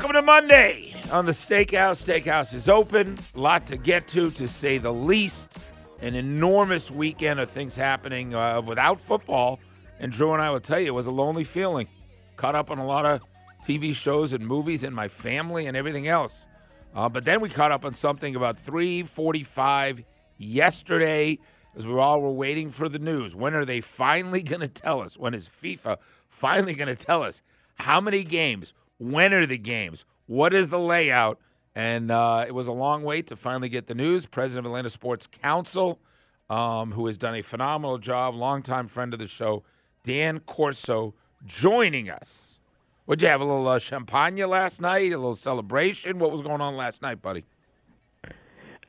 Welcome to Monday on the Steakhouse. Steakhouse is open. A lot to get to, to say the least. An enormous weekend of things happening uh, without football. And Drew and I will tell you, it was a lonely feeling. Caught up on a lot of TV shows and movies and my family and everything else. Uh, but then we caught up on something about 3:45 yesterday, as we all were waiting for the news. When are they finally going to tell us? When is FIFA finally going to tell us how many games? When are the games? What is the layout? And uh, it was a long wait to finally get the news. President of Atlanta Sports Council, um, who has done a phenomenal job, longtime friend of the show, Dan Corso, joining us. What'd you have? A little uh, champagne last night? A little celebration? What was going on last night, buddy?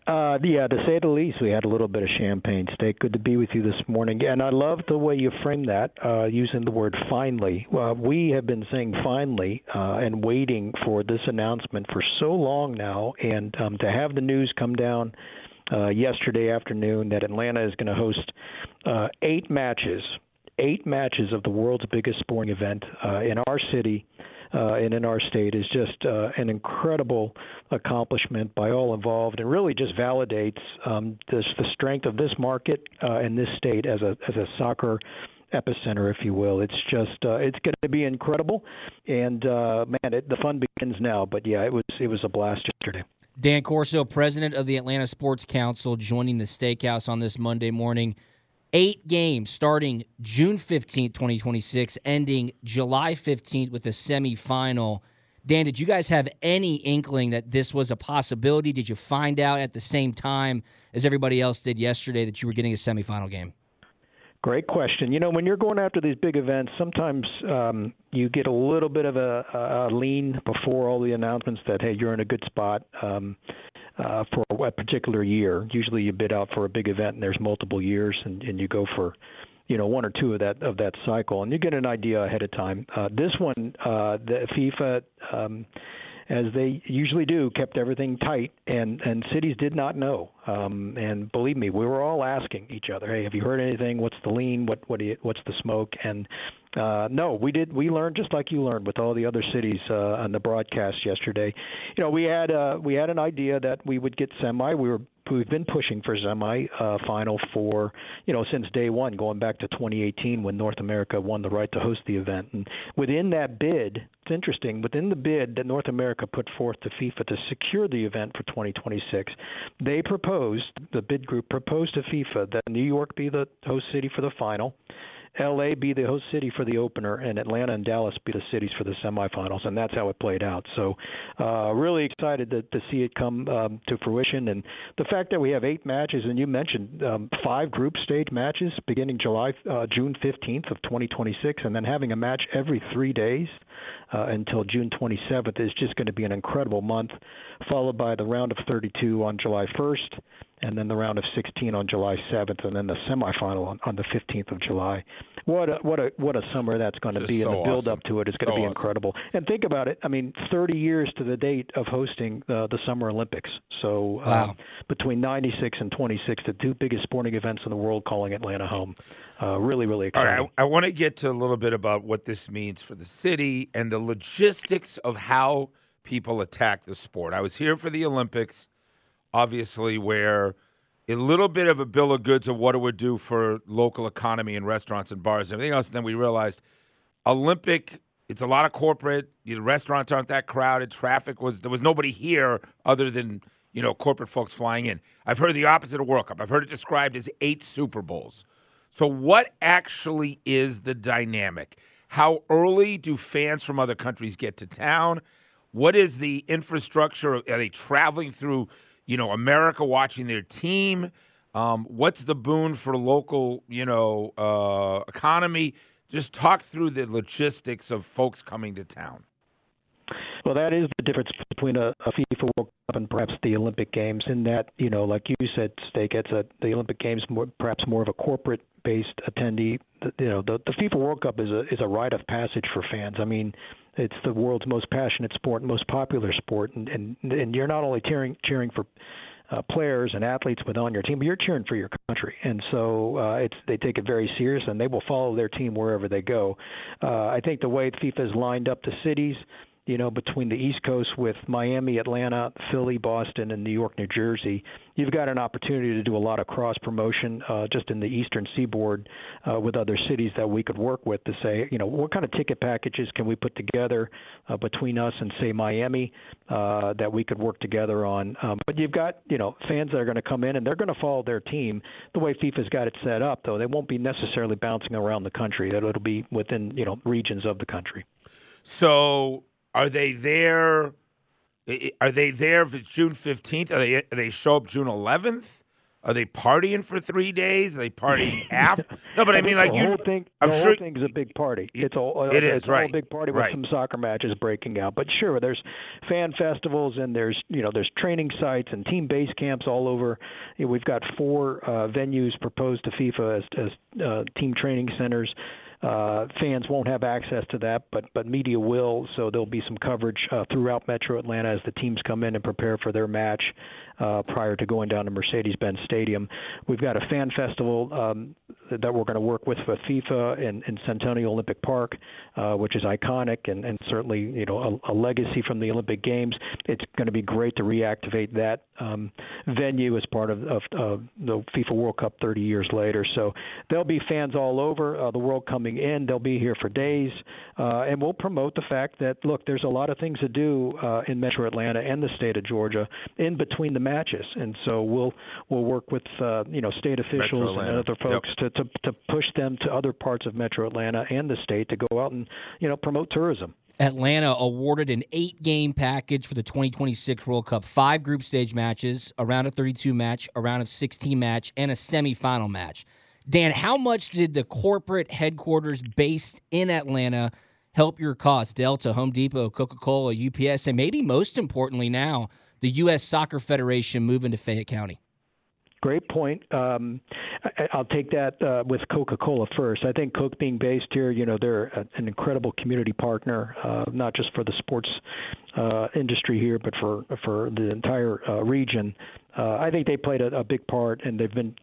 Uh, yeah, to say the least, we had a little bit of champagne steak. Good to be with you this morning, and I love the way you framed that, uh, using the word "finally." Uh, we have been saying "finally" uh, and waiting for this announcement for so long now, and um, to have the news come down uh, yesterday afternoon that Atlanta is going to host uh, eight matches, eight matches of the world's biggest sporting event uh, in our city uh, and in our state is just uh, an incredible accomplishment by all involved, and really just validates um, this, the strength of this market uh, and this state as a as a soccer epicenter, if you will. It's just uh, it's going to be incredible, and uh, man, it, the fun begins now. But yeah, it was it was a blast yesterday. Dan Corso, president of the Atlanta Sports Council, joining the Steakhouse on this Monday morning eight games starting June 15th, 2026, ending July 15th with a semifinal. Dan, did you guys have any inkling that this was a possibility? Did you find out at the same time as everybody else did yesterday that you were getting a semifinal game? Great question. You know, when you're going after these big events, sometimes um, you get a little bit of a, a lean before all the announcements that hey, you're in a good spot. Um, uh, for a particular year. Usually, you bid out for a big event, and there's multiple years, and, and you go for you know one or two of that of that cycle, and you get an idea ahead of time. Uh, this one, uh, the FIFA. Um, as they usually do, kept everything tight, and and cities did not know. Um, and believe me, we were all asking each other, "Hey, have you heard anything? What's the lean? What what you, what's the smoke?" And uh, no, we did. We learned just like you learned with all the other cities uh, on the broadcast yesterday. You know, we had uh, we had an idea that we would get semi. We were we've been pushing for semi uh, final for you know since day one, going back to 2018 when North America won the right to host the event. And within that bid, it's interesting. Within the bid that North America put forth to FIFA to secure the event for 2026, they proposed the bid group proposed to FIFA that New York be the host city for the final. LA be the host city for the opener, and Atlanta and Dallas be the cities for the semifinals, and that's how it played out. So, uh, really excited to, to see it come um, to fruition, and the fact that we have eight matches, and you mentioned um, five group stage matches beginning July, uh, June 15th of 2026, and then having a match every three days uh, until June 27th is just going to be an incredible month, followed by the round of 32 on July 1st and then the round of 16 on July 7th, and then the semifinal on, on the 15th of July. What a what a what a summer that's going to be, so and the build awesome. up to it is going So to be awesome. incredible. And think about it. I mean, 30 years to the date of hosting uh, the Summer Olympics. So Wow. um, between 96 and 26, the two biggest sporting events in the world, calling Atlanta home. Uh, really, really exciting. right, I, I want to get to a little bit about what this means for the city and the logistics of how people attack the sport. I was here for the Olympics, obviously, where a little bit of a bill of goods of what it would do for local economy and restaurants and bars and everything else. And then we realized Olympic, it's a lot of corporate. You know, restaurants aren't that crowded. Traffic was there was nobody here other than you know corporate folks flying in. I've heard the opposite of World Cup. I've heard it described as eight Super Bowls. So, what actually is the dynamic? How early do fans from other countries get to town? What is the infrastructure? Are they traveling through, you know, America watching their team? Um, what's the boon for local, you know, uh, economy? Just talk through the logistics of folks coming to town. Well, that is the difference between a, a FIFA World Cup and perhaps the Olympic Games. In that, you know, like you said, Steak, it's a the Olympic Games more perhaps more of a corporate-based attendee. The, you know, the, the FIFA World Cup is a is a rite of passage for fans. I mean, it's the world's most passionate sport, most popular sport, and and, and you're not only cheering cheering for uh, players and athletes with on your team, but you're cheering for your country, and so uh, it's they take it very serious, and they will follow their team wherever they go. Uh, I think the way FIFA has lined up the cities you know, between the East Coast with Miami, Atlanta, Philly, Boston, and New York, New Jersey, you've got an opportunity to do a lot of cross promotion uh, just in the Eastern Seaboard uh, with other cities that we could work with to say, you know, what kind of ticket packages can we put together uh, between us and say Miami uh, that we could work together on. Um, but you've got, you know, fans that are going to come in and they're going to follow their team the way FIFA's got it set up. Though they won't be necessarily bouncing around the country. That it'll be within, you know, regions of the country. So are they there? Are they there for June fifteenth? Are they? Are they show up June eleventh? Are they partying for three days? Are they partying after? No, but I, mean, like the you. whole thing, I'm the sure whole thing's a big party. It's all. It is, it's right, a big party with right. some soccer matches breaking out. But sure, there's fan festivals and there's you know there's training sites and team base camps all over. You know, we've got four uh, venues proposed to FIFA as, as uh, team training centers. Uh, fans won't have access to that, but but media will. So there'll be some coverage uh, throughout Metro Atlanta as the teams come in and prepare for their match uh, prior to going down to Mercedes-Benz Stadium. We've got a fan festival um, that we're going to work with for FIFA in, in Centennial Olympic Park, uh, which is iconic and, and certainly you know a, a legacy from the Olympic Games. It's going to be great to reactivate that um, venue as part of, of uh, the FIFA World Cup 30 years later. So there'll be fans all over uh, the world coming in. They'll be here for days, uh, and we'll promote the fact that look, there's a lot of things to do uh, in Metro Atlanta and the state of Georgia in between the matches, and so we'll we'll work with uh, you know state officials and other folks Yep. to, to to push them to other parts of Metro Atlanta and the state to go out and you know promote tourism. Atlanta awarded an eight game package for the 2026 World Cup. Five group stage matches, a round of 32 match, a round of 16 match, and a semifinal match. Dan, how much did the corporate headquarters based in Atlanta help your cause? Delta, Home Depot, Coca Cola, UPS, and maybe most importantly now, the U.S. Soccer Federation moving to Fayette County. Great point. Um, I, I'll take that uh, with Coca-Cola first. I think Coke being based here, you know, they're an incredible community partner, uh, not just for the sports uh, industry here, but for for the entire uh, region. Uh, I think they played a, a big part, and they've been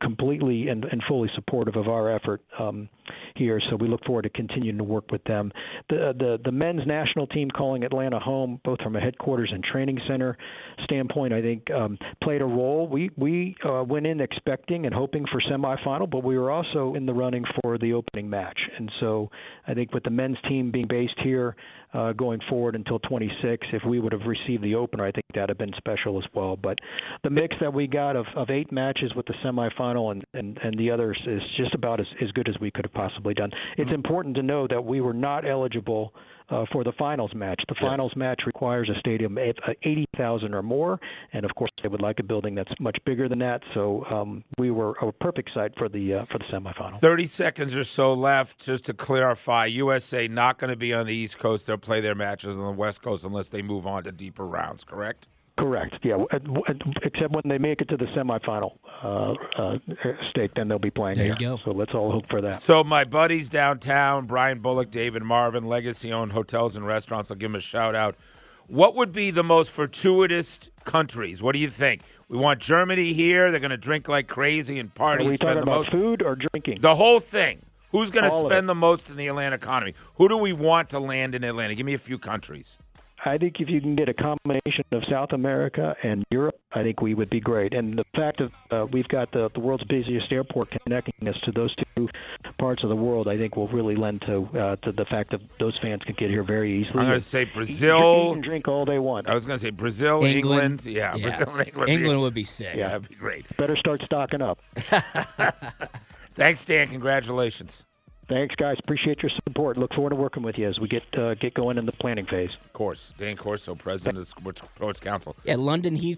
completely and, and fully supportive of our effort um, here. So we look forward to continuing to work with them. The, the the men's national team calling Atlanta home, both from a headquarters and training center standpoint, I think um, played a role. We we uh, went in expecting and hoping for semifinal, but we were also in the running for the opening match. And so I think with the men's team being based here uh, going forward until 26, if we would have received the opener, I think that'd have been special as well. But the mix that we got of, of eight matches with the semifinal and, and, and the others is just about as, as good as we could have possibly done. It's important to know that we were not eligible uh, for the finals match. The Yes. finals match requires a stadium of uh, 80,000 or more, and of course they would like a building that's much bigger than that. So um, we were a perfect site for the uh, for the semifinal. 30 seconds or so left just to clarify USA not going to be on the East Coast. They'll play their matches on the West Coast unless they move on to deeper rounds, correct? Correct. Yeah, w- w- except when they make it to the semifinal uh, uh, Steak, then they'll be playing There you go. So let's all hope for that. So my buddies downtown, Brian Bullock, David Marvin, legacy owned hotels and restaurants, I'll give them a shout out. What would be the most fortuitous countries? What do you think? We want Germany here. They're going to drink like crazy and party. Are we spend talking the about most. food or drinking? The whole thing. Who's going to spend the most in the Atlanta economy? Who do we want to land in Atlanta? Give me a few countries. I think if you can get a combination of South America and Europe, I think we would be great. And the fact that uh, we've got the, the world's busiest airport connecting us to those two parts of the world, I think will really lend to uh, to the fact that those fans can get here very easily. I'm going to and say eat- Brazil. eat and drink all they want. I was going to say Brazil, England. England. Yeah, Yeah. Brazil and England. England would be sick. Yeah, that'd be great. Better start stocking up. Thanks, Dan. Congratulations. Thanks, guys. Appreciate your support. Look forward to working with you as we get uh, get going in the planning phase. Of course, Dan Corso, president of the Sports Sports Council. Yeah, London Heath